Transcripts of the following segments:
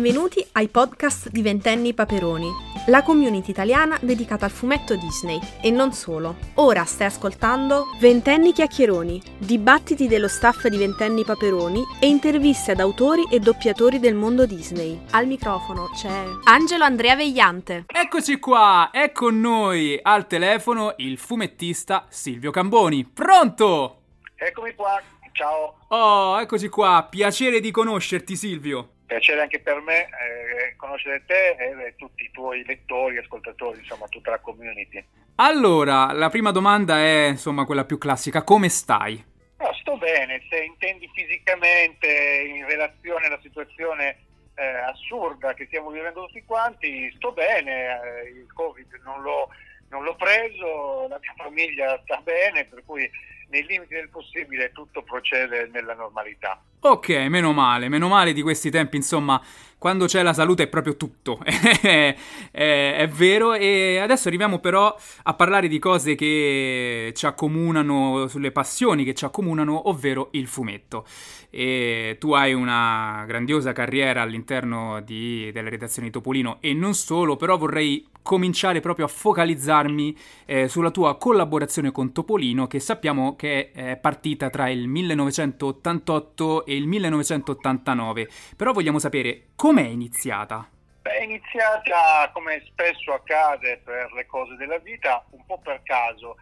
Benvenuti ai podcast di Ventenni Paperoni, la community italiana dedicata al fumetto Disney e non solo. Ora stai ascoltando Ventenni Chiacchieroni, dibattiti dello staff di Ventenni Paperoni e interviste ad autori e doppiatori del mondo Disney. Al microfono c'è Angelo Andrea Vegliante. Eccoci qua, è con noi al telefono il fumettista Silvio Camboni. Pronto? Eccomi qua, ciao. Oh, eccoci qua, piacere di conoscerti Silvio piacere anche per me eh, conoscere te e tutti i tuoi lettori, ascoltatori, insomma tutta la community. Allora, la prima domanda è insomma quella più classica, come stai? No, sto bene, se intendi fisicamente in relazione alla situazione eh, assurda che stiamo vivendo tutti quanti, sto bene, eh, il Covid non l'ho, non l'ho preso, la mia famiglia sta bene, per cui nei limiti del possibile tutto procede nella normalità. Ok, meno male, meno male di questi tempi, insomma, quando c'è la salute è proprio tutto, è, è, vero. E adesso arriviamo però a parlare di cose che ci accomunano, sulle passioni che ci accomunano, ovvero il fumetto. E tu hai una grandiosa carriera all'interno di, delle redazioni di Topolino e non solo, però vorrei cominciare proprio a focalizzarmi eh, sulla tua collaborazione con Topolino che sappiamo che è partita tra il 1988 e il 1989 però vogliamo sapere com'è iniziata? Beh, è iniziata come spesso accade per le cose della vita un po' per caso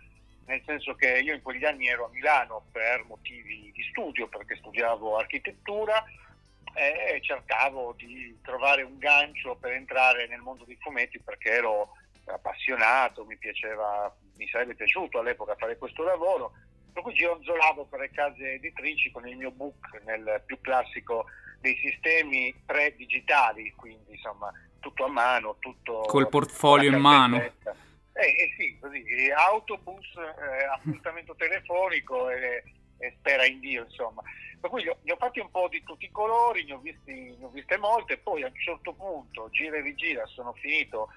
nel senso che io in quegli anni ero a Milano per motivi di studio perché studiavo architettura e cercavo di trovare un gancio per entrare nel mondo dei fumetti perché ero appassionato, mi piaceva, mi sarebbe piaciuto all'epoca fare questo lavoro, per cui gironzolavo per le case editrici con il mio book nel più classico dei sistemi pre-digitali, quindi insomma tutto a mano, tutto col portfolio in mano. Eh, eh, sì, così, autobus, eh, appuntamento telefonico e, e spera in Dio, insomma. Per cui ne ho fatti un po' di tutti i colori, ne ho, visti, ne ho viste molte, poi a un certo punto, gira e rigira, sono finito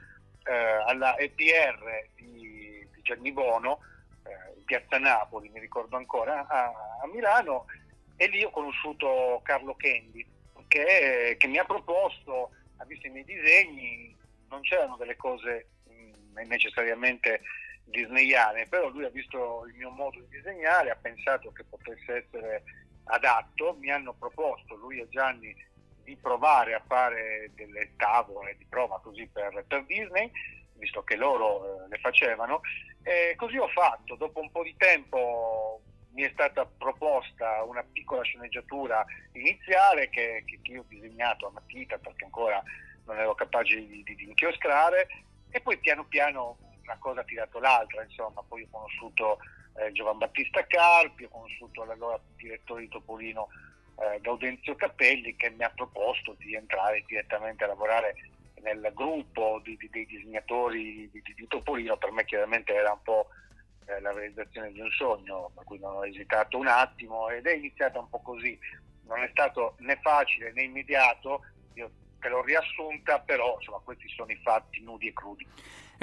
eh, alla EPR di, di Gianni Bono, eh, in piazza Napoli, mi ricordo ancora, a, a, Milano, e lì ho conosciuto Carlo Kendi, che, che mi ha proposto, ha visto i miei disegni, non c'erano delle cose mh, mm, necessariamente disneyane, però lui ha visto il mio modo di disegnare, ha pensato che potesse essere adatto, mi hanno proposto lui e Gianni di provare a fare delle tavole di prova così per, per Disney, visto che loro eh, le facevano, e così ho fatto. Dopo un po' di tempo mi è stata proposta una piccola sceneggiatura iniziale che, che, io ho disegnato a matita perché ancora non ero capace di, di, di inchiostrare e poi piano piano una cosa ha tirato l'altra, insomma, poi ho conosciuto eh, Giovan Battista Carpi, ho conosciuto l'allora direttore di Topolino eh, Gaudenzio Cappelli che mi ha proposto di entrare direttamente a lavorare nel gruppo di, di, dei disegnatori di, di, Topolino, per me chiaramente era un po' eh, la realizzazione di un sogno, per cui non ho esitato un attimo ed è iniziata un po' così, non è stato né facile né immediato, io te l'ho riassunta, però insomma questi sono i fatti nudi e crudi.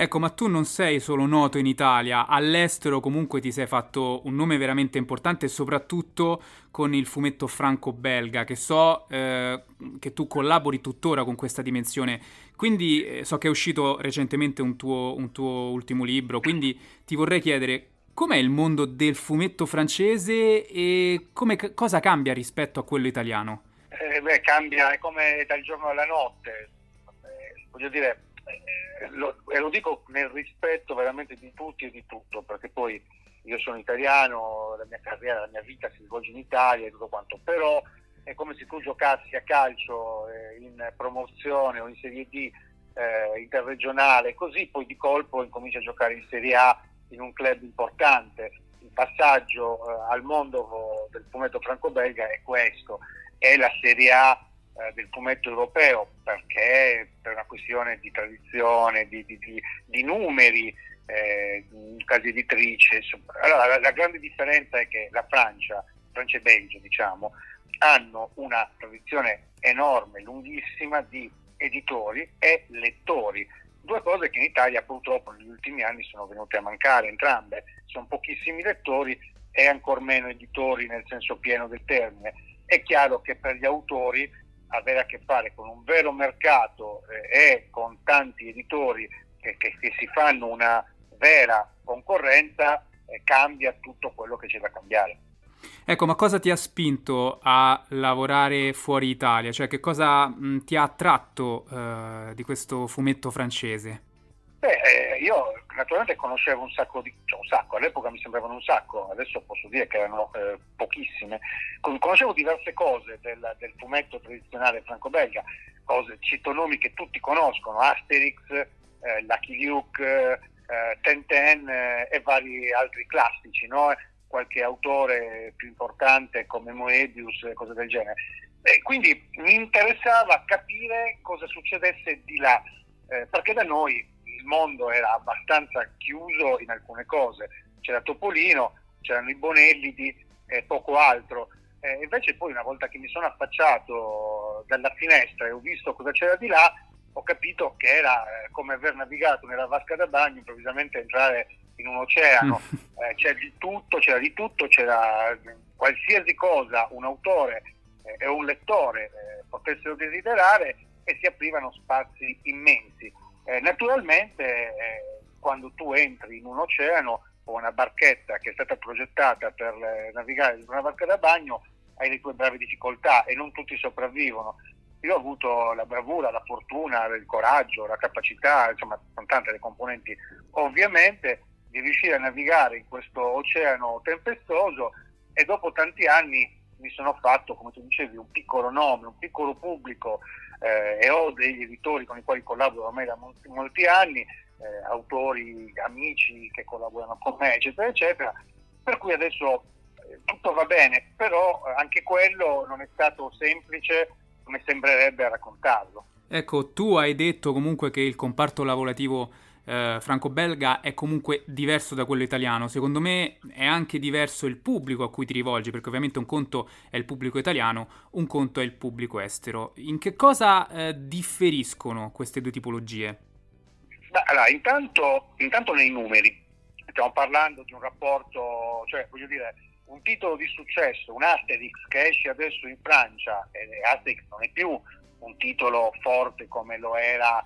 Ecco, ma tu non sei solo noto in Italia, all'estero comunque ti sei fatto un nome veramente importante, soprattutto con il fumetto franco-belga, che so eh, che tu collabori tuttora con questa dimensione. Quindi eh, so che è uscito recentemente un tuo, un tuo ultimo libro, quindi ti vorrei chiedere com'è il mondo del fumetto francese e come, cosa cambia rispetto a quello italiano? Eh, beh, cambia, è come dal giorno alla notte. Eh, voglio dire, eh, lo, e lo dico nel rispetto veramente di tutti e di tutto, perché poi io sono italiano, la mia carriera, la mia vita si svolge in Italia e tutto quanto, però è come se tu giocassi a calcio eh, in promozione o in Serie D eh, interregionale, così poi di colpo incominci a giocare in Serie A in un club importante. Il passaggio eh, al mondo del fumetto franco-belga è questo, è la Serie A eh, del fumetto europeo perché per una questione di tradizione, di, di, di, di numeri, eh, case editrici. Allora, la, la, grande differenza è che la Francia, Francia e Belgio diciamo, hanno una tradizione enorme, lunghissima di editori e lettori. Due cose che in Italia purtroppo negli ultimi anni sono venute a mancare entrambe. Sono pochissimi lettori e ancor meno editori nel senso pieno del termine. È chiaro che per gli autori avere a che fare con un vero mercato eh, e con tanti editori che, che, che, si fanno una vera concorrenza, eh, cambia tutto quello che c'è da cambiare. Ecco, ma cosa ti ha spinto a lavorare fuori Italia? Cioè, che cosa mh, ti ha attratto eh, di questo fumetto francese? Beh, eh, io naturalmente conoscevo un sacco di, cioè un sacco, all'epoca mi sembravano un sacco, adesso posso dire che erano eh, pochissime. Conoscevo diverse cose del, del fumetto tradizionale franco-belga, cose, cito nomi che tutti conoscono, Asterix, eh, Lucky Luke, eh, Tenten eh, e vari altri classici, no? qualche autore più importante come Moebius e cose del genere. E quindi mi interessava capire cosa succedesse di là, eh, perché da noi il mondo era abbastanza chiuso in alcune cose, c'era Topolino, c'erano i Bonellidi e poco altro. Eh, invece poi una volta che mi sono affacciato dalla finestra e ho visto cosa c'era di là, ho capito che era eh, come aver navigato nella vasca da bagno, improvvisamente entrare in un oceano, mm. eh, c'era di tutto, c'era di tutto, c'era qualsiasi cosa un autore eh, e un lettore eh, potessero desiderare e si aprivano spazi immensi. Eh, naturalmente eh, quando tu entri in un oceano o una barchetta che è stata progettata per eh, navigare in una barca da bagno hai le tue brave difficoltà e non tutti sopravvivono. Io ho avuto la bravura, la fortuna, il coraggio, la capacità, insomma, sono tante le componenti, ovviamente, di riuscire a navigare in questo oceano tempestoso e dopo tanti anni mi sono fatto, come tu dicevi, un piccolo nome, un piccolo pubblico eh, e ho degli editori con i quali collaboro ormai da molti, molti anni, eh, autori, amici che collaborano con me, eccetera, eccetera. Per cui adesso eh, tutto va bene, però anche quello non è stato semplice come sembrerebbe raccontarlo. Ecco, tu hai detto comunque che il comparto lavorativo eh, franco-belga è comunque diverso da quello italiano. Secondo me è anche diverso il pubblico a cui ti rivolgi, perché ovviamente un conto è il pubblico italiano, un conto è il pubblico estero. In che cosa eh, differiscono queste due tipologie? Beh, allora, intanto, intanto nei numeri. Stiamo parlando di un rapporto, cioè voglio dire, un titolo di successo, un Asterix che esce adesso in Francia, e Asterix non è più un titolo forte come lo era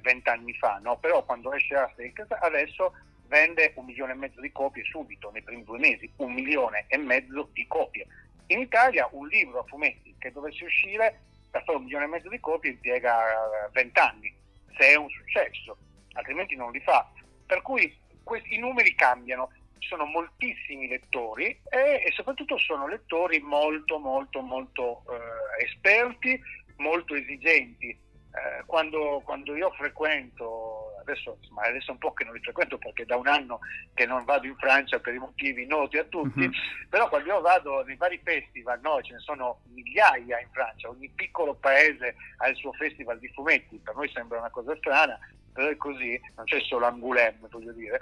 vent'anni eh, fa, no? però quando esce Asterix adesso vende un milione e mezzo di copie subito, nei primi due mesi, un milione e mezzo di copie. In Italia un libro a fumetti che dovesse uscire per fare un milione e mezzo di copie impiega eh, vent'anni, se è un successo, altrimenti non li fa. Per cui questi, i numeri cambiano, ci sono moltissimi lettori e, e soprattutto sono lettori molto molto molto eh, esperti, molto esigenti eh, quando, quando, io frequento, adesso, insomma, adesso un po' che non li frequento perché da un anno che non vado in Francia per i motivi noti a tutti, mm-hmm. però quando io vado nei vari festival, no, ce ne sono migliaia in Francia, ogni piccolo paese ha il suo festival di fumetti, per noi sembra una cosa strana, però è così, non c'è solo Angoulême, voglio dire.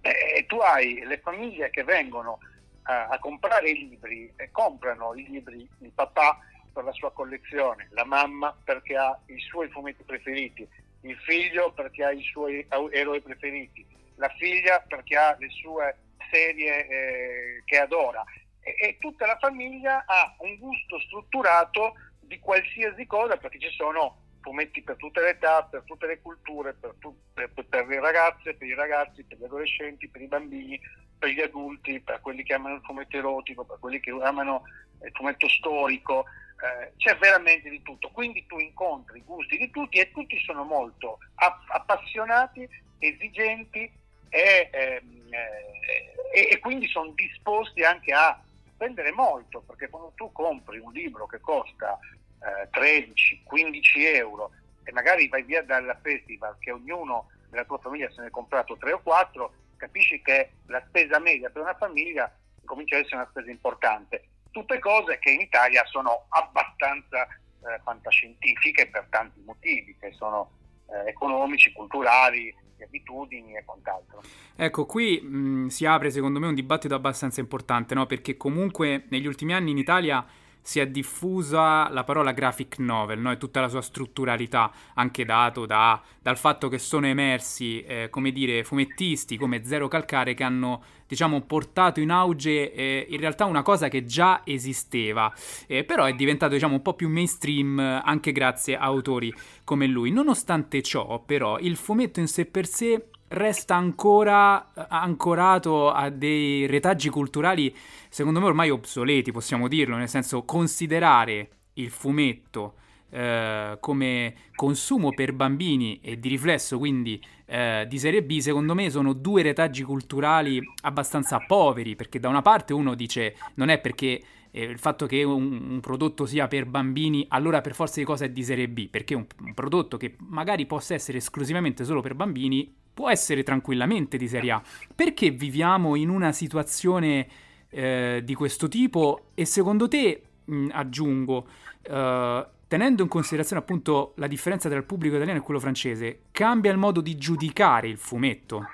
E tu hai le famiglie che vengono a, a comprare i libri e comprano i libri, il papà per la sua collezione, la mamma perché ha i suoi fumetti preferiti, il figlio perché ha i suoi eroi preferiti, la figlia perché ha le sue serie eh, che adora. E, e, tutta la famiglia ha un gusto strutturato di qualsiasi cosa perché ci sono fumetti per tutte le età, per tutte le culture, per, tu, per, per le ragazze, per i ragazzi, per gli adolescenti, per i bambini, per gli adulti, per quelli che amano il fumetto erotico, per quelli che amano il fumetto storico, eh, c'è veramente di tutto, quindi tu incontri i gusti di tutti e tutti sono molto appassionati, esigenti e, ehm, eh, e, quindi sono disposti anche a spendere molto, perché quando tu compri un libro che costa eh, 13-15 euro e magari vai via dal festival che ognuno della tua famiglia se ne è comprato 3 o 4, capisci che la spesa media per una famiglia comincia ad essere una spesa importante tutte cose che in Italia sono abbastanza eh, fantascientifiche per tanti motivi, che sono eh, economici, culturali, di abitudini e quant'altro. Ecco, qui mh, si apre secondo me un dibattito abbastanza importante, no? perché comunque negli ultimi anni in Italia si è diffusa la parola graphic novel no? e tutta la sua strutturalità, anche dato da, dal fatto che sono emersi, eh, come dire, fumettisti come Zero Calcare che hanno, diciamo, portato in auge eh, in realtà una cosa che già esisteva, eh, però è diventato, diciamo, un po' più mainstream anche grazie a autori come lui. Nonostante ciò, però, il fumetto in sé per sé resta ancora ancorato a dei retaggi culturali, secondo me ormai obsoleti, possiamo dirlo, nel senso considerare il fumetto eh, come consumo per bambini e di riflesso quindi eh, di serie B, secondo me sono due retaggi culturali abbastanza poveri, perché da una parte uno dice non è perché eh, il fatto che un, un, prodotto sia per bambini, allora per forza di cosa è di serie B, perché un, un prodotto che magari possa essere esclusivamente solo per bambini può essere tranquillamente di Serie A. Perché viviamo in una situazione eh, di questo tipo? E secondo te, mh, aggiungo, eh, tenendo in considerazione appunto la differenza tra il pubblico italiano e quello francese, cambia il modo di giudicare il fumetto?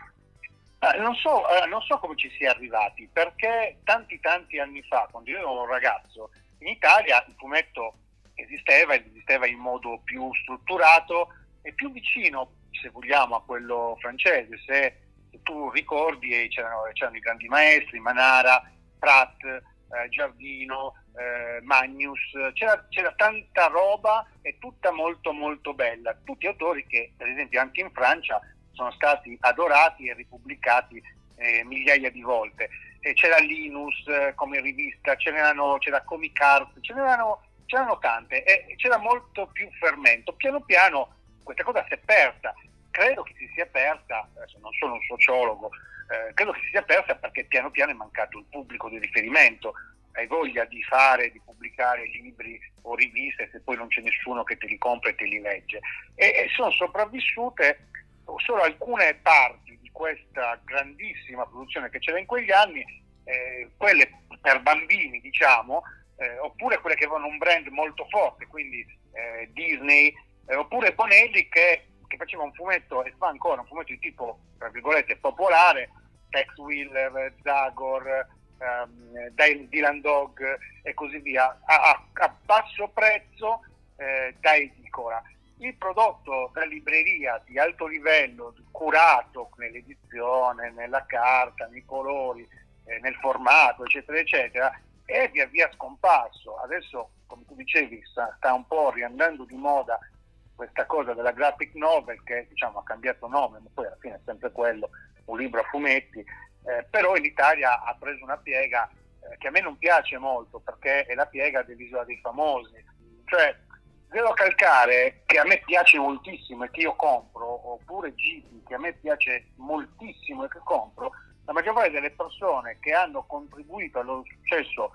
Eh, non, so, non, so, come ci sia arrivati, perché tanti tanti anni fa, quando io ero un ragazzo, in Italia il fumetto esisteva, esisteva in modo più strutturato e più vicino se vogliamo, a quello francese. Se, tu ricordi, c'erano, c'erano, i grandi maestri, Manara, Pratt, eh, Giardino, eh, Magnus, c'era, c'era, tanta roba e tutta molto molto bella. Tutti autori che, per esempio, anche in Francia sono stati adorati e ripubblicati eh, migliaia di volte. E c'era Linus eh, come rivista, c'era Comic Art, c'erano, c'erano tante e c'era molto più fermento. Piano piano questa cosa si è persa credo che si sia persa, adesso non sono un sociologo, eh, credo che si sia persa perché piano piano è mancato il pubblico di riferimento, hai voglia di fare, di pubblicare libri o riviste se poi non c'è nessuno che te li compra e te li legge. E, e sono sopravvissute solo alcune parti di questa grandissima produzione che c'era in quegli anni, eh, quelle per bambini diciamo, eh, oppure quelle che avevano un brand molto forte, quindi eh, Disney, eh, oppure Bonelli che che faceva un fumetto e fa ancora un fumetto di tipo, tra virgolette, popolare, Tex Wheeler, Zagor, um, Dylan Dog e così via, a, a, a basso prezzo eh, da edicola. Il prodotto da libreria di alto livello, curato nell'edizione, nella carta, nei colori, eh, nel formato, eccetera, eccetera, è via via scomparso. Adesso, come tu dicevi, sta, sta un po' riandando di moda questa cosa della graphic novel che diciamo, ha cambiato nome, ma poi alla fine è sempre quello, un libro a fumetti, eh, però in Italia ha preso una piega eh, che a me non piace molto perché è la piega dell'Isola dei Famosi, cioè Zero Calcare che a me piace moltissimo e che io compro, oppure Gibi che a me piace moltissimo e che compro, la maggior parte delle persone che hanno contribuito al loro successo,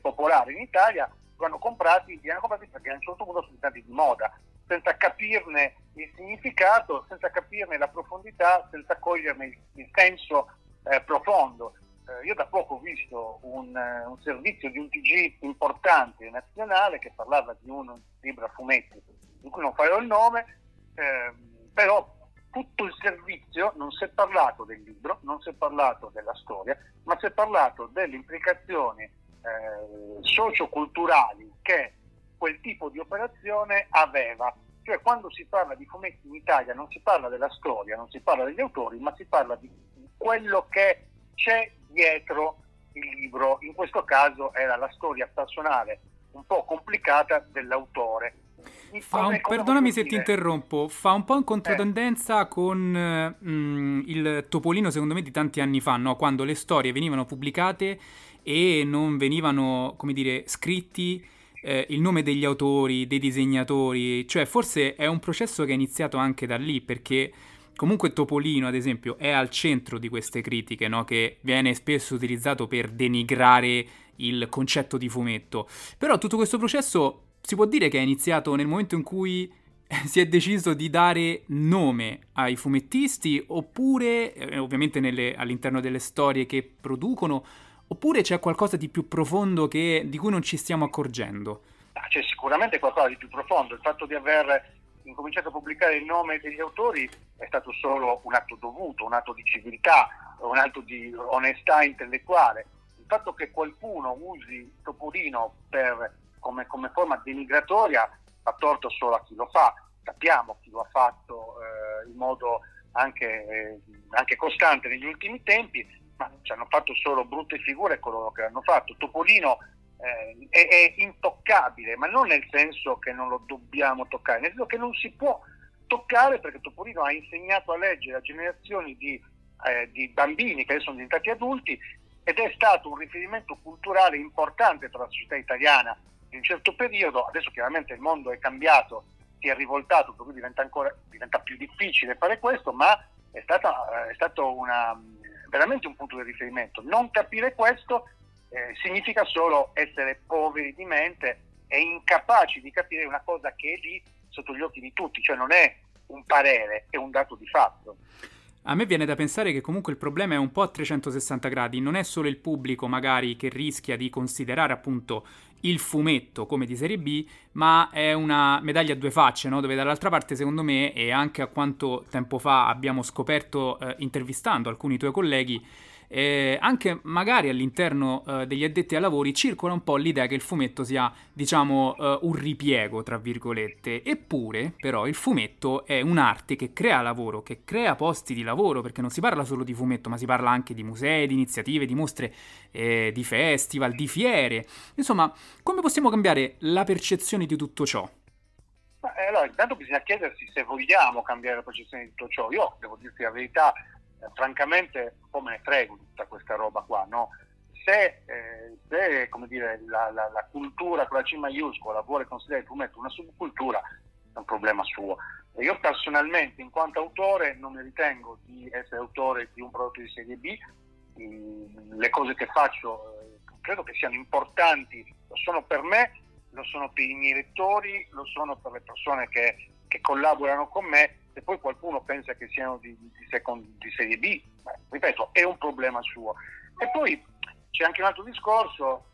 popolare in Italia, li hanno comprati, li hanno comprati perché a un certo punto sono diventati di moda senza capirne il significato, senza capirne la profondità, senza coglierne il, il senso eh, profondo. Eh, io da poco ho visto un, uh, un, servizio di un TG importante nazionale che parlava di un libro a fumetti, di cui non farò il nome, eh, però tutto il servizio non si è parlato del libro, non si è parlato della storia, ma si è parlato delle implicazioni eh, socioculturali che quel tipo di operazione aveva. Cioè quando si parla di fumetti in Italia non si parla della storia, non si parla degli autori, ma si parla di quello che c'è dietro il libro. In questo caso era la storia personale un po' complicata dell'autore. Un, perdonami se ti interrompo, fa un po' in controtendenza eh. con mm, il Topolino secondo me di tanti anni fa, no? quando le storie venivano pubblicate e non venivano, come dire, scritti eh, il nome degli autori, dei disegnatori, cioè forse è un processo che è iniziato anche da lì perché comunque Topolino ad esempio è al centro di queste critiche no? che viene spesso utilizzato per denigrare il concetto di fumetto però tutto questo processo si può dire che è iniziato nel momento in cui si è deciso di dare nome ai fumettisti oppure eh, ovviamente nelle, all'interno delle storie che producono Oppure c'è qualcosa di più profondo che, di cui non ci stiamo accorgendo? Ah, c'è sicuramente qualcosa di più profondo. Il fatto di aver incominciato a pubblicare il nome degli autori è stato solo un atto dovuto, un atto di civiltà, un atto di onestà intellettuale. Il fatto che qualcuno usi Topolino per, come, come, forma denigratoria fa torto solo a chi lo fa. Sappiamo chi lo ha fatto eh, in modo anche, eh, anche, costante negli ultimi tempi, ma ci hanno fatto solo brutte figure coloro che l'hanno fatto. Topolino eh, è, è, intoccabile, ma non nel senso che non lo dobbiamo toccare, nel senso che non si può toccare perché Topolino ha insegnato a leggere a generazioni di, eh, di bambini che adesso sono diventati adulti ed è stato un riferimento culturale importante per la società italiana in un certo periodo, adesso chiaramente il mondo è cambiato, si è rivoltato, per cui diventa, ancora, diventa più difficile fare questo, ma è, stata, è stato una, veramente un punto di riferimento. Non capire questo eh, significa solo essere poveri di mente e incapaci di capire una cosa che è lì sotto gli occhi di tutti, cioè non è un parere, è un dato di fatto. A me viene da pensare che comunque il problema è un po' a 360 gradi, non è solo il pubblico magari che rischia di considerare appunto il fumetto come di serie B, ma è una medaglia a due facce, no? dove dall'altra parte secondo me e anche a quanto tempo fa abbiamo scoperto eh, intervistando alcuni tuoi colleghi, eh, anche magari all'interno eh, degli addetti ai lavori circola un po' l'idea che il fumetto sia, diciamo, eh, un ripiego, tra virgolette. Eppure, però, il fumetto è un'arte che crea lavoro, che crea posti di lavoro, perché non si parla solo di fumetto, ma si parla anche di musei, di iniziative, di mostre, eh, di festival, di fiere. Insomma, come possiamo cambiare la percezione di tutto ciò? Eh, allora, intanto bisogna chiedersi se vogliamo cambiare la percezione di tutto ciò. Io devo dirti la verità, francamente un po' me ne frego di tutta questa roba qua, no? Se, eh, se dire, la, la, la, cultura con la C maiuscola vuole considerare il fumetto una subcultura, è un problema suo. E io personalmente, in quanto autore, non mi ritengo di essere autore di un prodotto di serie B, le cose che faccio eh, credo che siano importanti, lo sono per me, lo sono per i miei lettori, lo sono per le persone che, che collaborano con me se poi qualcuno pensa che siano di, di, second, di serie B, beh, ripeto, è un problema suo. E poi c'è anche un altro discorso,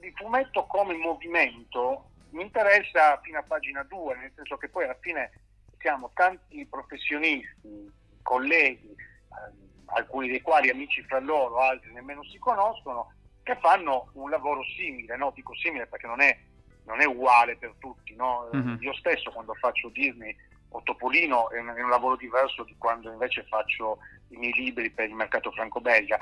il fumetto come movimento mi interessa fino a pagina 2, nel senso che poi alla fine siamo tanti professionisti, colleghi, eh, alcuni dei quali amici fra loro, altri nemmeno si conoscono, che fanno un lavoro simile, no? dico simile perché non è, non è uguale per tutti. No? Mm-hmm. Io stesso quando faccio Disney o Topolino è un, è un, lavoro diverso di quando invece faccio i miei libri per il mercato franco-belga.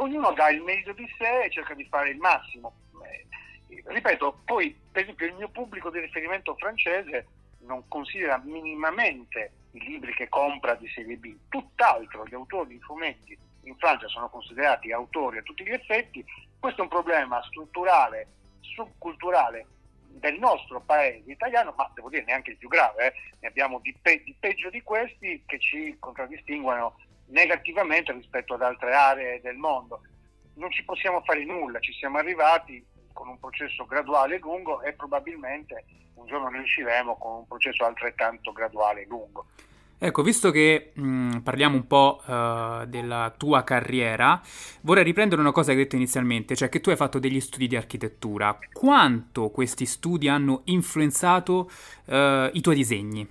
Ognuno dà il meglio di sé e cerca di fare il massimo. Eh, ripeto, poi per esempio il mio pubblico di riferimento francese non considera minimamente i libri che compra di serie B, tutt'altro, gli autori di fumetti in Francia sono considerati autori a tutti gli effetti, questo è un problema strutturale, subculturale del nostro paese italiano, ma devo dire neanche il più grave, eh. ne abbiamo di, pe- di, peggio di questi che ci contraddistinguono negativamente rispetto ad altre aree del mondo. Non ci possiamo fare nulla, ci siamo arrivati con un processo graduale e lungo e probabilmente un giorno ne usciremo con un processo altrettanto graduale e lungo. Ecco, visto che mh, mm, parliamo un po' uh, della tua carriera, vorrei riprendere una cosa che hai detto inizialmente, cioè che tu hai fatto degli studi di architettura. Quanto questi studi hanno influenzato uh, i tuoi disegni?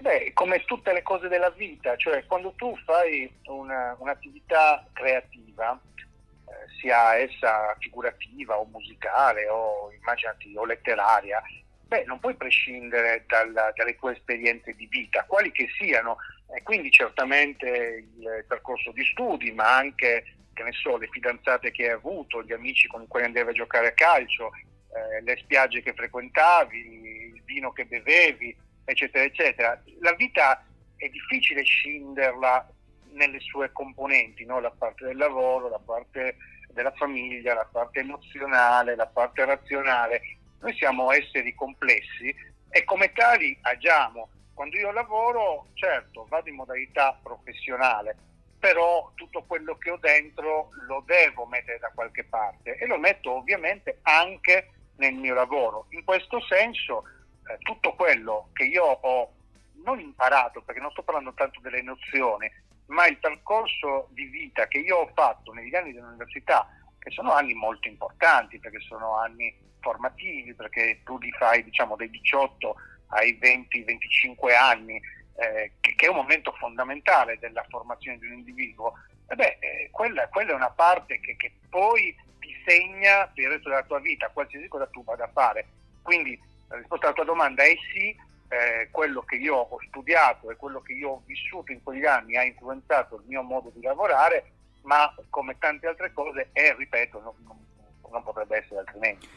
Beh, come tutte le cose della vita, cioè quando tu fai una, un'attività creativa, eh, sia essa figurativa o musicale o immaginati o letteraria, beh, non puoi prescindere dalla, dalle tue esperienze di vita, quali che siano, e quindi certamente il percorso di studi, ma anche, so, le fidanzate che hai avuto, gli amici con i quali andavi a giocare a calcio, eh, le spiagge che frequentavi, il vino che bevevi, eccetera, eccetera. La vita è difficile scinderla nelle sue componenti, no? la parte del lavoro, la parte della famiglia, la parte emozionale, la parte razionale noi siamo esseri complessi e come tali agiamo. Quando io lavoro, certo, vado in modalità professionale, però tutto quello che ho dentro lo devo mettere da qualche parte e lo metto ovviamente anche nel mio lavoro. In questo senso, eh, tutto quello che io ho non imparato, perché non sto parlando tanto delle nozioni, ma il percorso di vita che io ho fatto negli anni dell'università, che sono anni molto importanti, perché sono anni formativi, perché tu li fai diciamo, dai 18 ai 20-25 anni, eh, che, che, è un momento fondamentale della formazione di un individuo, e beh, eh, quella, quella, è una parte che, che, poi ti segna per il resto della tua vita, qualsiasi cosa tu vada a fare. Quindi la risposta alla tua domanda è sì, eh, quello che io ho studiato e quello che io ho vissuto in quegli anni ha influenzato il mio modo di lavorare, ma come tante altre cose, e ripeto, non, non potrebbe essere altrimenti.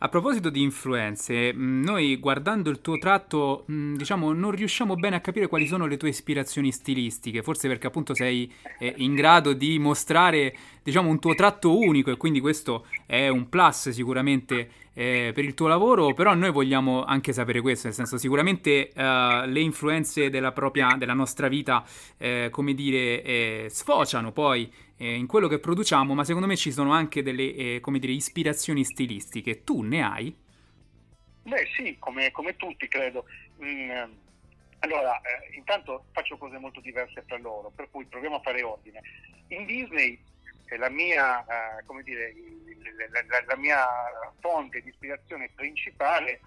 A proposito di influenze, mm, noi guardando il tuo tratto, mm, diciamo, non riusciamo bene a capire quali sono le tue ispirazioni stilistiche, forse perché appunto sei eh, in grado di mostrare, diciamo, un tuo tratto unico e quindi questo è un plus sicuramente eh, per il tuo lavoro, però noi vogliamo anche sapere questo, nel senso sicuramente eh, le influenze della propria, della nostra vita, eh, come dire, eh, sfociano poi eh, in quello che produciamo, ma secondo me ci sono anche delle, eh, come dire, ispirazioni stilistiche. Tu ne hai? Beh sì, come, come tutti credo. Mm, allora, intanto faccio cose molto diverse tra loro, per cui proviamo a fare ordine. In Disney la mia, eh, come dire, la, la, la, mia fonte di ispirazione principale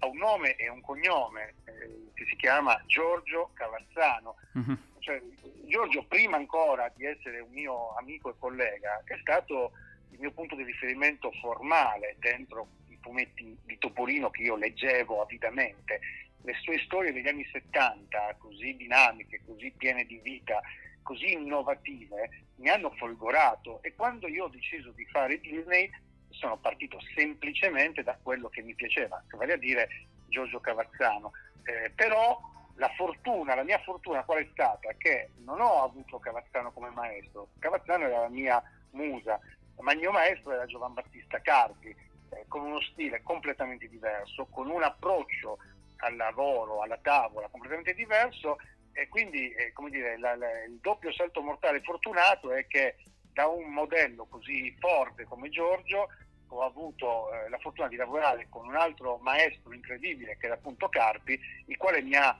ha un nome e un cognome eh, che si chiama Giorgio Cavazzano. Uh-huh. Cioè, Giorgio, prima ancora di essere un mio amico e collega, è stato il mio punto di riferimento formale dentro i fumetti di Topolino che io leggevo avidamente. Le sue storie degli anni 70, così dinamiche, così piene di vita, così innovative mi hanno folgorato e quando io ho deciso di fare Disney sono partito semplicemente da quello che mi piaceva, vale a dire Giorgio Cavazzano. Eh, però la fortuna, la mia fortuna qual è stata? Che non ho avuto Cavazzano come maestro, Cavazzano era la mia musa, ma il mio maestro era Giovan Battista Carpi, eh, con uno stile completamente diverso, con un approccio al lavoro, alla tavola completamente diverso e quindi eh, dire, la, la, il doppio salto mortale fortunato è che da un modello così forte come Giorgio ho avuto eh, la fortuna di lavorare con un altro maestro incredibile che era appunto Carpi, il quale mi ha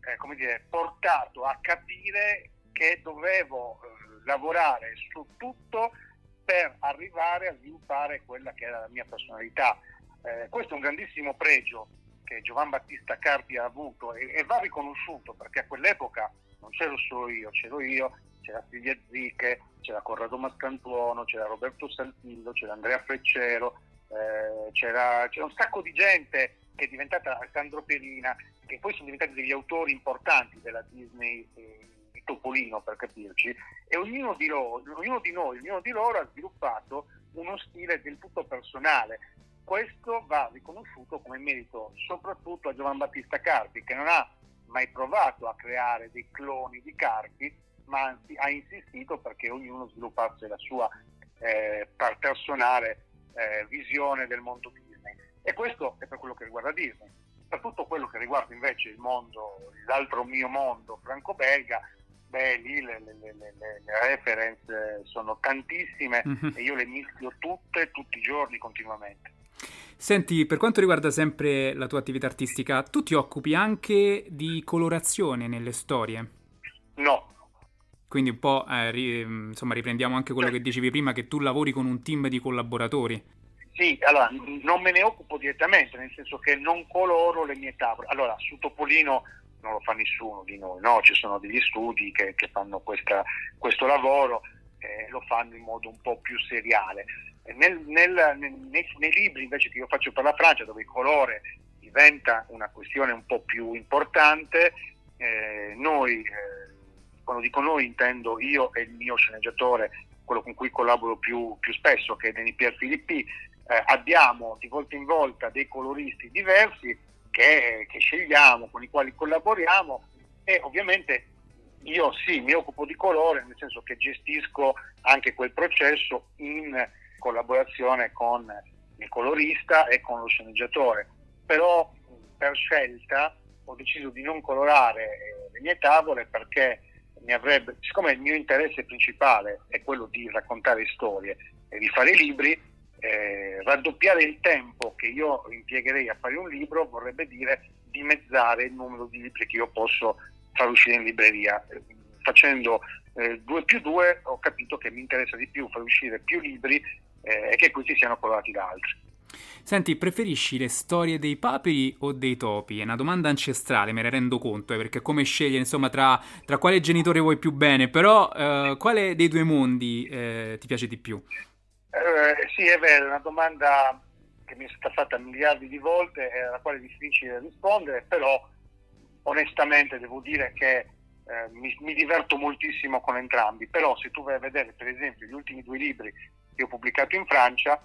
eh, dire, portato a capire che dovevo eh, lavorare su tutto per arrivare a sviluppare quella che era la mia personalità. Eh, questo è un grandissimo pregio che Giovan Battista Carpi ha avuto e, e, va riconosciuto perché a quell'epoca non c'ero solo io, c'ero io, c'era Silvia Ziche, c'era Corrado Mascantuono, c'era Roberto Saltillo, c'era Andrea Freccero, eh, c'era, c'era, un sacco di gente che è diventata Alessandro Perina, che poi sono diventati degli autori importanti della Disney eh, di Topolino per capirci, e ognuno di, loro, ognuno di noi, ognuno di loro ha sviluppato uno stile del tutto personale questo va riconosciuto come merito soprattutto a Giovan Battista Carpi, che non ha mai provato a creare dei cloni di Carpi, ma anzi ha insistito perché ognuno sviluppasse la sua eh, personale eh, visione del mondo Disney. E questo è per quello che riguarda Disney. Per tutto quello che riguarda invece il mondo, l'altro mio mondo franco-belga, beh, lì le, le, le, le reference sono tantissime mm-hmm. e io le mischio tutte, tutti i giorni, continuamente. Senti, per quanto riguarda sempre la tua attività artistica, tu ti occupi anche di colorazione nelle storie? No. Quindi un po', eh, ri, insomma, riprendiamo anche quello che dicevi prima, che tu lavori con un team di collaboratori. Sì, allora, non me ne occupo direttamente, nel senso che non coloro le mie tavole. Allora, su Topolino non lo fa nessuno di noi, no? Ci sono degli studi che, che fanno questa, questo lavoro, eh, lo fanno in modo un po' più seriale nel, nel, nei, nei, libri invece che io faccio per la Francia, dove il colore diventa una questione un po' più importante, eh, noi, eh, quando dico noi intendo io e il mio sceneggiatore, quello con cui collaboro più, più spesso, che è Denis Pierre Filippi, eh, abbiamo di volta in volta dei coloristi diversi che, che scegliamo, con i quali collaboriamo e ovviamente io sì, mi occupo di colore, nel senso che gestisco anche quel processo in collaborazione con il colorista e con lo sceneggiatore, però per scelta ho deciso di non colorare eh, le mie tavole perché mi avrebbe, siccome il mio interesse principale è quello di raccontare storie e di fare libri, eh, raddoppiare il tempo che io impiegherei a fare un libro vorrebbe dire dimezzare il numero di libri che io posso far uscire in libreria. Facendo 2 eh, più 2 ho capito che mi interessa di più far uscire più libri eh, e che questi siano colorati da altri. Senti, preferisci le storie dei paperi o dei topi? È una domanda ancestrale, me ne rendo conto, eh, perché come scegliere insomma tra, tra, quale genitore vuoi più bene, però eh, quale dei due mondi eh, ti piace di più? Eh, sì, è vero, è una domanda che mi è stata fatta miliardi di volte e alla quale è difficile rispondere, però onestamente devo dire che eh, mi, mi, diverto moltissimo con entrambi, però se tu vai a vedere per esempio gli ultimi due libri che ho pubblicato in Francia,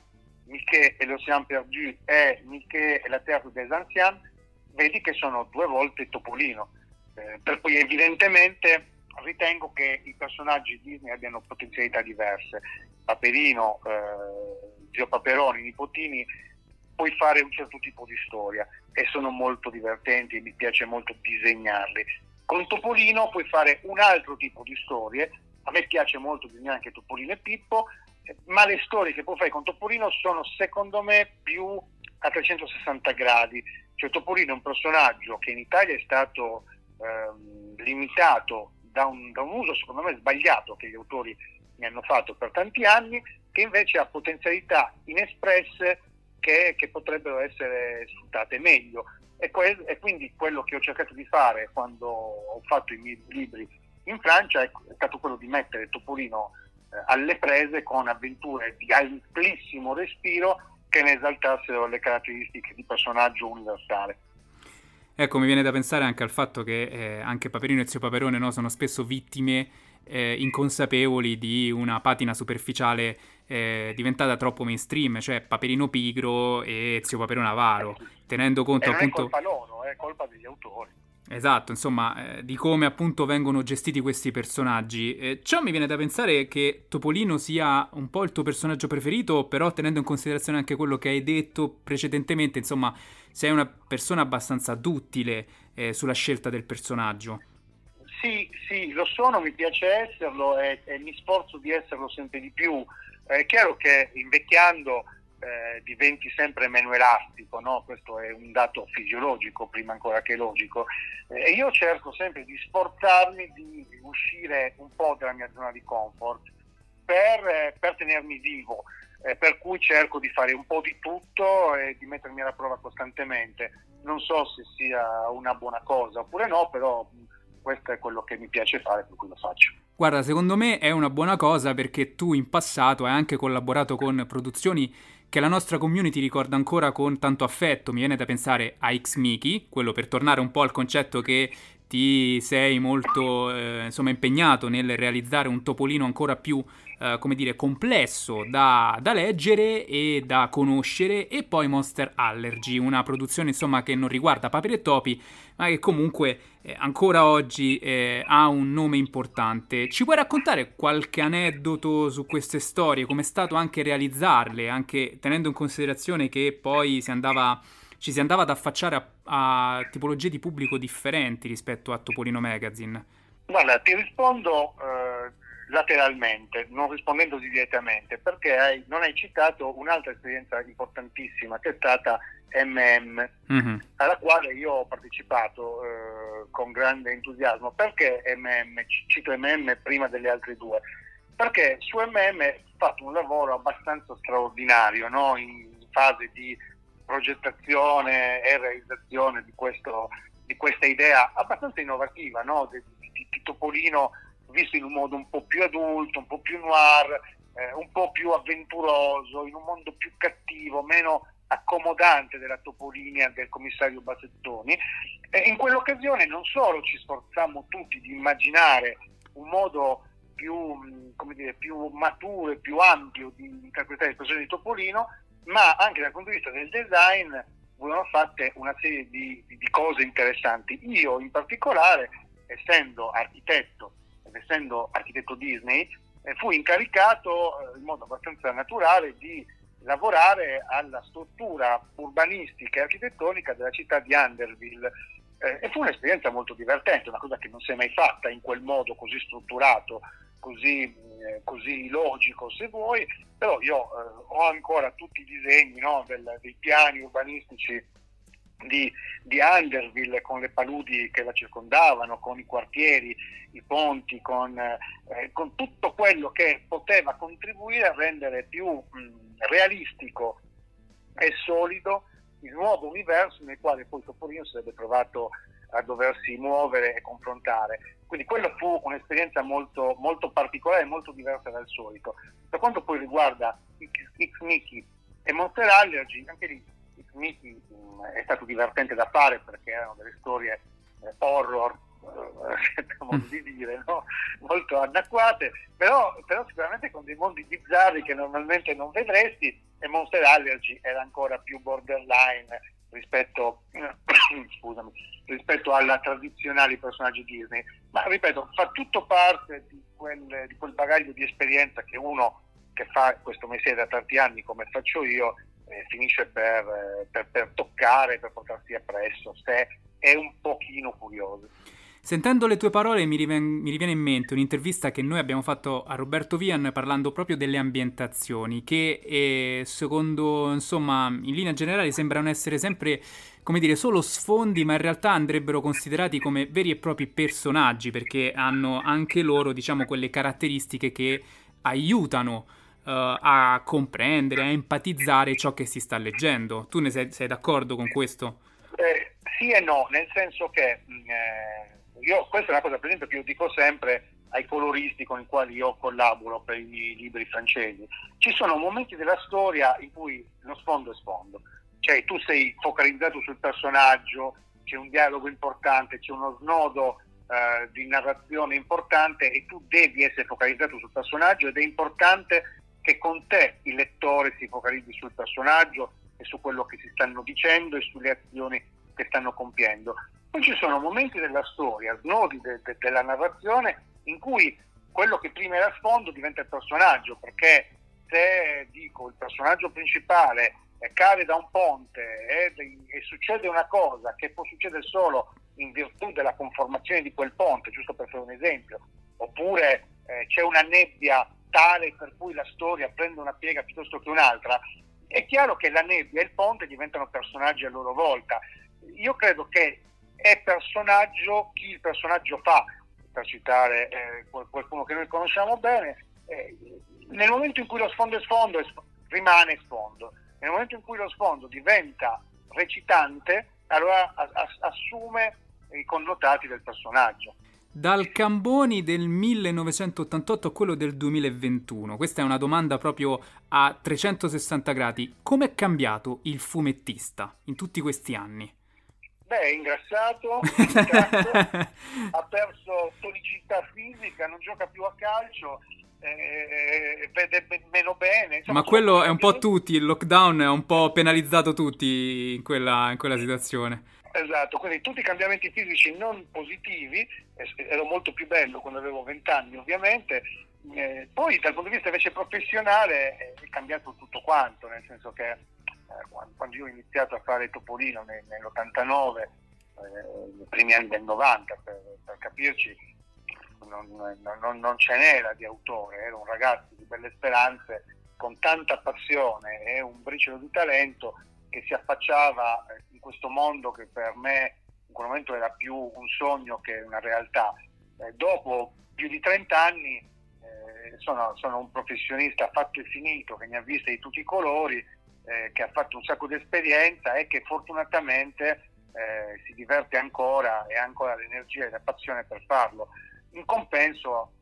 Mickey e l'Océan Perdu e Mickey e la Terre des Anciens, vedi che sono due volte Topolino, eh, per cui evidentemente ritengo che i personaggi Disney abbiano potenzialità diverse. Paperino, eh, zio Paperoni, nipotini, puoi fare un certo tipo di storia e sono molto divertenti e mi piace molto disegnarli. Con Topolino puoi fare un altro tipo di storie, a me piace molto disegnare anche Topolino e Pippo, ma le storie che puoi fare con Topolino sono secondo me più a 360 gradi, cioè Topolino è un personaggio che in Italia è stato eh, limitato da un, da un uso secondo me sbagliato che gli autori ne hanno fatto per tanti anni, che invece ha potenzialità inespresse che, che potrebbero essere sfruttate meglio. E, que- e, quindi quello che ho cercato di fare quando ho fatto i miei libri in Francia è, stato quello di mettere Topolino alle prese con avventure di amplissimo respiro che ne esaltassero le caratteristiche di personaggio universale. Ecco, mi viene da pensare anche al fatto che eh, anche Paperino e Zio Paperone no, sono spesso vittime eh, inconsapevoli di una patina superficiale eh, diventata troppo mainstream, cioè Paperino Pigro e Zio Paperone Avaro, tenendo conto appunto... è colpa loro, è colpa degli autori. Esatto, insomma, eh, di come appunto vengono gestiti questi personaggi. Eh, ciò mi viene da pensare che Topolino sia un po' il tuo personaggio preferito, però tenendo in considerazione anche quello che hai detto precedentemente, insomma, sei una persona abbastanza duttile eh, sulla scelta del personaggio. Sì, sì, lo sono, mi piace esserlo e, e mi sforzo di esserlo sempre di più. È chiaro che invecchiando eh, diventi sempre meno elastico, no? questo è un dato fisiologico prima ancora che logico. Eh, e io cerco sempre di sforzarmi di uscire un po' dalla mia zona di comfort per, eh, per tenermi vivo, eh, per cui cerco di fare un po' di tutto e di mettermi alla prova costantemente. Non so se sia una buona cosa oppure no, però questo è quello che mi piace fare, per cui lo faccio. Guarda, secondo me è una buona cosa perché tu in passato hai anche collaborato con produzioni che la nostra community ricorda ancora con tanto affetto. Mi viene da pensare a X-Miki, quello per tornare un po' al concetto che ti sei molto eh, insomma, impegnato nel realizzare un topolino ancora più eh, come dire, complesso da, da, leggere e da conoscere e poi Monster Allergy, una produzione insomma che non riguarda paperi e topi ma che comunque eh, ancora oggi eh, ha un nome importante. Ci puoi raccontare qualche aneddoto su queste storie, come è stato anche realizzarle, anche tenendo in considerazione che poi si andava, ci si andava ad affacciare a, a tipologie di pubblico differenti rispetto a Topolino Magazine? Guarda, ti rispondo eh, lateralmente, non rispondendo direttamente, perché hai, non hai citato un'altra esperienza importantissima che è stata MM, mm-hmm. alla quale io ho partecipato eh, con grande entusiasmo. Perché MM? Cito MM prima delle altre due. Perché su MM ho fatto un lavoro abbastanza straordinario no? in fase di progettazione e realizzazione di, questo, di questa idea abbastanza innovativa no? di, di, di, Topolino visto in un modo un po' più adulto, un po' più noir, eh, un po' più avventuroso, in un mondo più cattivo, meno accomodante della topolinia del commissario Bassettoni. E in quell'occasione non solo ci sforzammo tutti di immaginare un modo più, dire, più maturo e più ampio di interpretare personaggio di Topolino, ma anche dal punto di vista del design furono fatte una serie di, di cose interessanti. Io in particolare, essendo architetto essendo architetto Disney, eh, fui incaricato eh, in modo abbastanza naturale di lavorare alla struttura urbanistica e architettonica della città di Anderville. Eh, e fu un'esperienza molto divertente, una cosa che non si è mai fatta in quel modo così strutturato, così, così logico se vuoi, però io ho ancora tutti i disegni no, del, dei piani urbanistici di, di Anderville con le paludi che la circondavano, con i quartieri, i ponti, con, eh, con tutto quello che poteva contribuire a rendere più mh, realistico e solido il nuovo universo nel quale poi Topolino sarebbe trovato a doversi muovere e confrontare. Quindi quella fu un'esperienza molto, molto particolare e molto diversa dal solito. Per quanto poi riguarda X-Mickey e Monster Allergy, anche lì X-Mickey mm, è stato divertente da fare perché erano delle storie eh, horror sento modo di dire, no? molto anacquate, però, però, sicuramente con dei mondi bizzarri che normalmente non vedresti e Monster Allergy era ancora più borderline rispetto, scusami, rispetto alla tradizionali personaggi Disney. Ma ripeto, fa tutto parte di quel, di quel bagaglio di esperienza che uno che fa questo mestiere da tanti anni come faccio io eh, finisce per, eh, per, per toccare, per portarsi appresso se è un pochino curioso. Sentendo le tue parole mi, riven- mi, riviene in mente un'intervista che noi abbiamo fatto a Roberto Vian parlando proprio delle ambientazioni che eh, secondo insomma in linea generale sembrano essere sempre come dire solo sfondi ma in realtà andrebbero considerati come veri e propri personaggi perché hanno anche loro diciamo quelle caratteristiche che aiutano a comprendere, a empatizzare ciò che si sta leggendo. Tu ne sei, sei d'accordo con questo? Eh, sì e no, nel senso che... Mm, eh io, questa è una cosa, per esempio, che io dico sempre ai coloristi con i quali io collaboro per i miei libri francesi. Ci sono momenti della storia in cui lo sfondo è sfondo, cioè tu sei focalizzato sul personaggio, c'è un dialogo importante, c'è uno snodo eh, di narrazione importante e tu devi essere focalizzato sul personaggio ed è importante che con te il lettore si focalizzi sul personaggio e su quello che si stanno dicendo e sulle azioni che stanno compiendo. Poi ci sono momenti della storia, snodi de, de, della narrazione in cui quello che prima era sfondo diventa il personaggio, perché se dico il personaggio principale cade da un ponte e, e, succede una cosa che può succedere solo in virtù della conformazione di quel ponte, giusto per fare un esempio, oppure eh, c'è una nebbia tale per cui la storia prende una piega piuttosto che un'altra, è chiaro che la nebbia e il ponte diventano personaggi a loro volta. Io credo che è personaggio chi il personaggio fa, per citare eh, qualcuno che noi conosciamo bene, eh, nel momento in cui lo sfondo è sfondo rimane sfondo, nel momento in cui lo sfondo diventa recitante, allora assume i connotati del personaggio. Dal Camboni del 1988 a quello del 2021, questa è una domanda proprio a 360 gradi. Come è cambiato il fumettista in tutti questi anni? Beh, è ingrassato, ha perso tonicità fisica, non gioca più a calcio, eh, vede meno bene. Insomma, Ma quello è un po' tutti, il lockdown ha un po' penalizzato tutti in quella, in quella situazione. Esatto, quindi tutti i cambiamenti fisici non positivi, ero molto più bello quando avevo 20 anni ovviamente, eh, poi dal punto di vista invece professionale è cambiato tutto quanto, nel senso che eh, quando io ho iniziato a fare Topolino nell'89, eh, nei primi anni del 90 per, per capirci, non, non, non, ce n'era di autore, ero un ragazzo di belle speranze con tanta passione e un briciolo di talento che si affacciava eh, questo mondo che per me in quel momento era più un sogno che una realtà. Eh, dopo più di 30 anni eh, sono, sono, un professionista fatto e finito che ne ha viste di tutti i colori eh, che ha fatto un sacco di esperienza e che fortunatamente eh, si diverte ancora e ha ancora l'energia e la passione per farlo. In compenso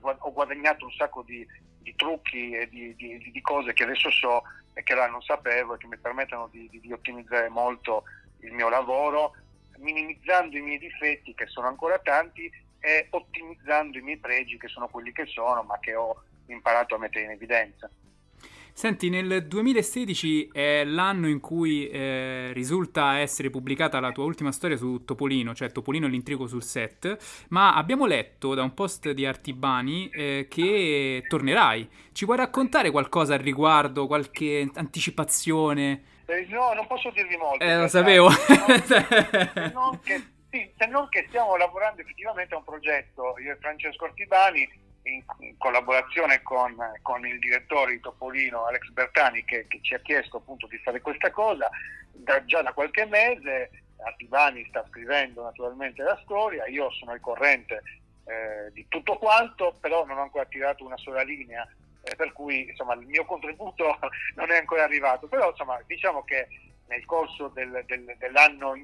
ho guadagnato un sacco di, di trucchi e di, di, di, cose che adesso so e che là non sapevo e che mi permettono di, ottimizzare molto il mio lavoro, minimizzando i miei difetti che sono ancora tanti e ottimizzando i miei pregi che sono quelli che sono ma che ho imparato a mettere in evidenza. Senti, nel 2016 è l'anno in cui eh, risulta essere pubblicata la tua ultima storia su Topolino, cioè Topolino e l'intrigo sul set, ma abbiamo letto da un post di Artibani eh, che tornerai. Ci puoi raccontare qualcosa al riguardo, qualche anticipazione? Eh, no, non posso dirvi molto. Eh, lo sapevo. Se non, che, sì, se non che stiamo lavorando effettivamente a un progetto, io e Francesco Artibani, in, collaborazione con, con, il direttore di Topolino Alex Bertani che, che, ci ha chiesto appunto di fare questa cosa da, già da qualche mese. Artibani sta scrivendo naturalmente la storia, io sono al corrente eh, di tutto quanto, però non ho ancora tirato una sola linea, eh, per cui insomma, il mio contributo non è ancora arrivato, però insomma, diciamo che nel corso del, del, dell'anno,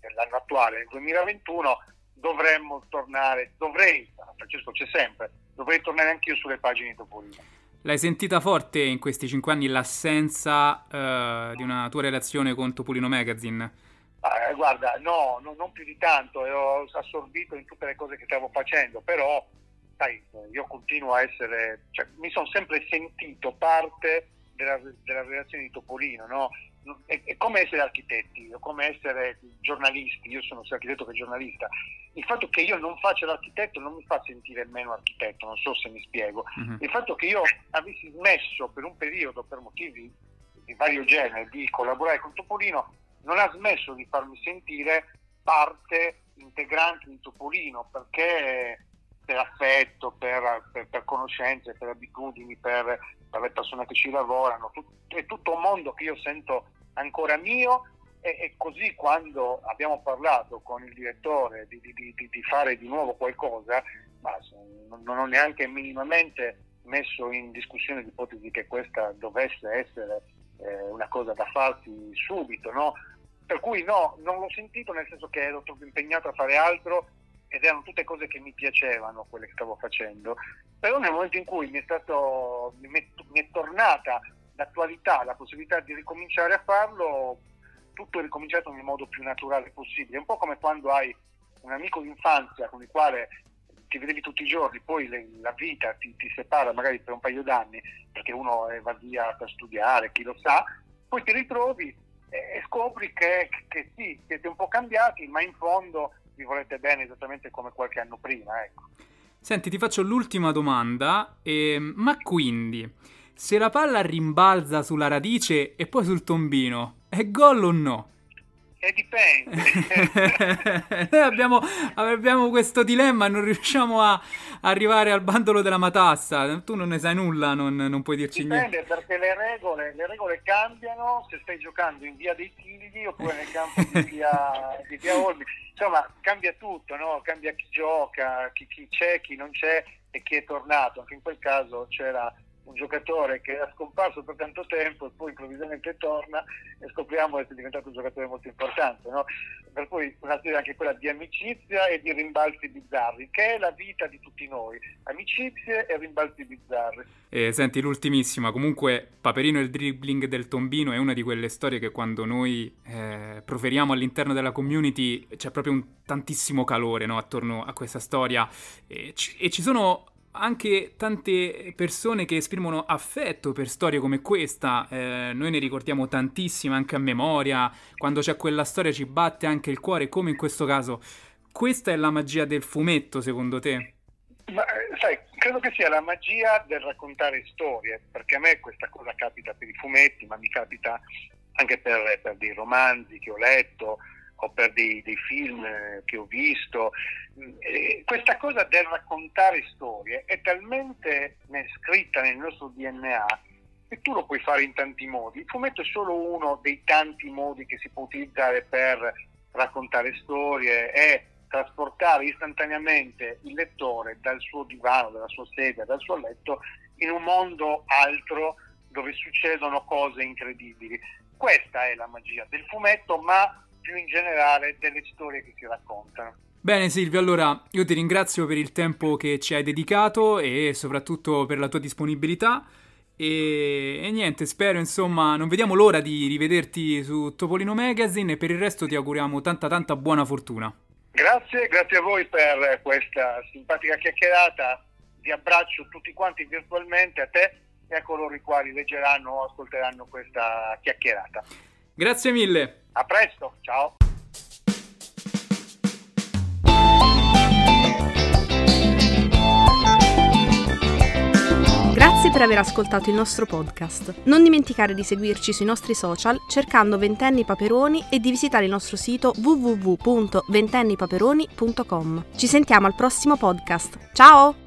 dell'anno attuale, nel 2021, dovremmo tornare, dovrei, Francesco c'è sempre, dovrei tornare anch'io sulle pagine di Topolino. L'hai sentita forte in questi cinque anni l'assenza uh, di una tua relazione con Topolino Magazine? Eh, guarda, no, no, non più di tanto, ho assorbito in tutte le cose che stavo facendo, però sai, io continuo a essere, cioè, mi sono sempre sentito parte della, della relazione di Topolino, no? È, è, come essere architetti, o come essere giornalisti, io sono sia architetto che giornalista. Il fatto che io non faccia l'architetto non mi fa sentire meno architetto, non so se mi spiego. Uh-huh. Il fatto che io avessi smesso per un periodo, per motivi di vario genere, di collaborare con Topolino, non ha smesso di farmi sentire parte integrante di Topolino, perché per affetto, per, per, per conoscenze, per abitudini, per, per, le persone che ci lavorano, tut, è tutto un mondo che io sento ancora mio e, e così quando abbiamo parlato con il direttore di, di, di, di fare di nuovo qualcosa, ma non ho neanche minimamente messo in discussione l'ipotesi che questa dovesse essere eh, una cosa da farsi subito, no? Per cui no, non l'ho sentito nel senso che ero troppo impegnato a fare altro ed erano tutte cose che mi piacevano quelle che stavo facendo, però nel momento in cui mi è, stato, mi è, tornata d'attualità la possibilità di ricominciare a farlo, tutto è ricominciato nel modo più naturale possibile, un po' come quando hai un amico d'infanzia con il quale ti vedevi tutti i giorni, poi le, la vita ti, ti, separa magari per un paio d'anni perché uno va via per studiare, chi lo sa, poi ti ritrovi e, scopri che, che sì, siete un po' cambiati, ma in fondo vi volete bene esattamente come qualche anno prima. Ecco. Senti, ti faccio l'ultima domanda, eh, ma quindi se la palla rimbalza sulla radice e poi sul tombino, è gol o no? E dipende. Noi abbiamo, abbiamo, questo dilemma, non riusciamo a arrivare al bandolo della matassa. Tu non ne sai nulla, non, non puoi dirci dipende niente. Dipende perché le regole, le regole, cambiano se stai giocando in via dei Tigli oppure nel campo di via, di via Olmi. Insomma, cambia tutto, no? cambia chi gioca, chi, chi c'è, chi non c'è e chi è tornato. Anche in quel caso c'era un giocatore che era scomparso per tanto tempo e poi improvvisamente torna e scopriamo che è diventato un giocatore molto importante. No? Per cui una storia anche quella di amicizia e di rimbalzi bizzarri, che è la vita di tutti noi, amicizie e rimbalzi bizzarri. E senti, l'ultimissima, comunque Paperino e il dribbling del tombino è una di quelle storie che quando noi eh, proferiamo all'interno della community c'è proprio un tantissimo calore no? attorno a questa storia e ci, e ci sono anche tante persone che esprimono affetto per storie come questa, eh, noi ne ricordiamo tantissime anche a memoria, quando c'è quella storia ci batte anche il cuore, come in questo caso. Questa è la magia del fumetto, secondo te? Ma, eh, sai, credo che sia la magia del raccontare storie, perché a me questa cosa capita per i fumetti, ma mi capita anche per, per dei romanzi che ho letto, o per dei, dei film eh, che ho visto. Eh, questa cosa del raccontare storie è talmente scritta nel nostro DNA che tu lo puoi fare in tanti modi. Il fumetto è solo uno dei tanti modi che si può utilizzare per raccontare storie e trasportare istantaneamente il lettore dal suo divano, dalla sua sedia, dal suo letto in un mondo altro dove succedono cose incredibili. Questa è la magia del fumetto, ma più in generale delle storie che si raccontano. Bene Silvio, allora io ti ringrazio per il tempo che ci hai dedicato e soprattutto per la tua disponibilità e, e, niente, spero insomma, non vediamo l'ora di rivederti su Topolino Magazine e per il resto ti auguriamo tanta tanta buona fortuna. Grazie, grazie a voi per questa simpatica chiacchierata, vi abbraccio tutti quanti virtualmente a te e a coloro i quali leggeranno o ascolteranno questa chiacchierata. Grazie mille. A presto, ciao. Grazie per aver ascoltato il nostro podcast. Non dimenticare di seguirci sui nostri social cercando Ventenni Paperoni e di visitare il nostro sito www.ventennipaperoni.com. Ci sentiamo al prossimo podcast. Ciao!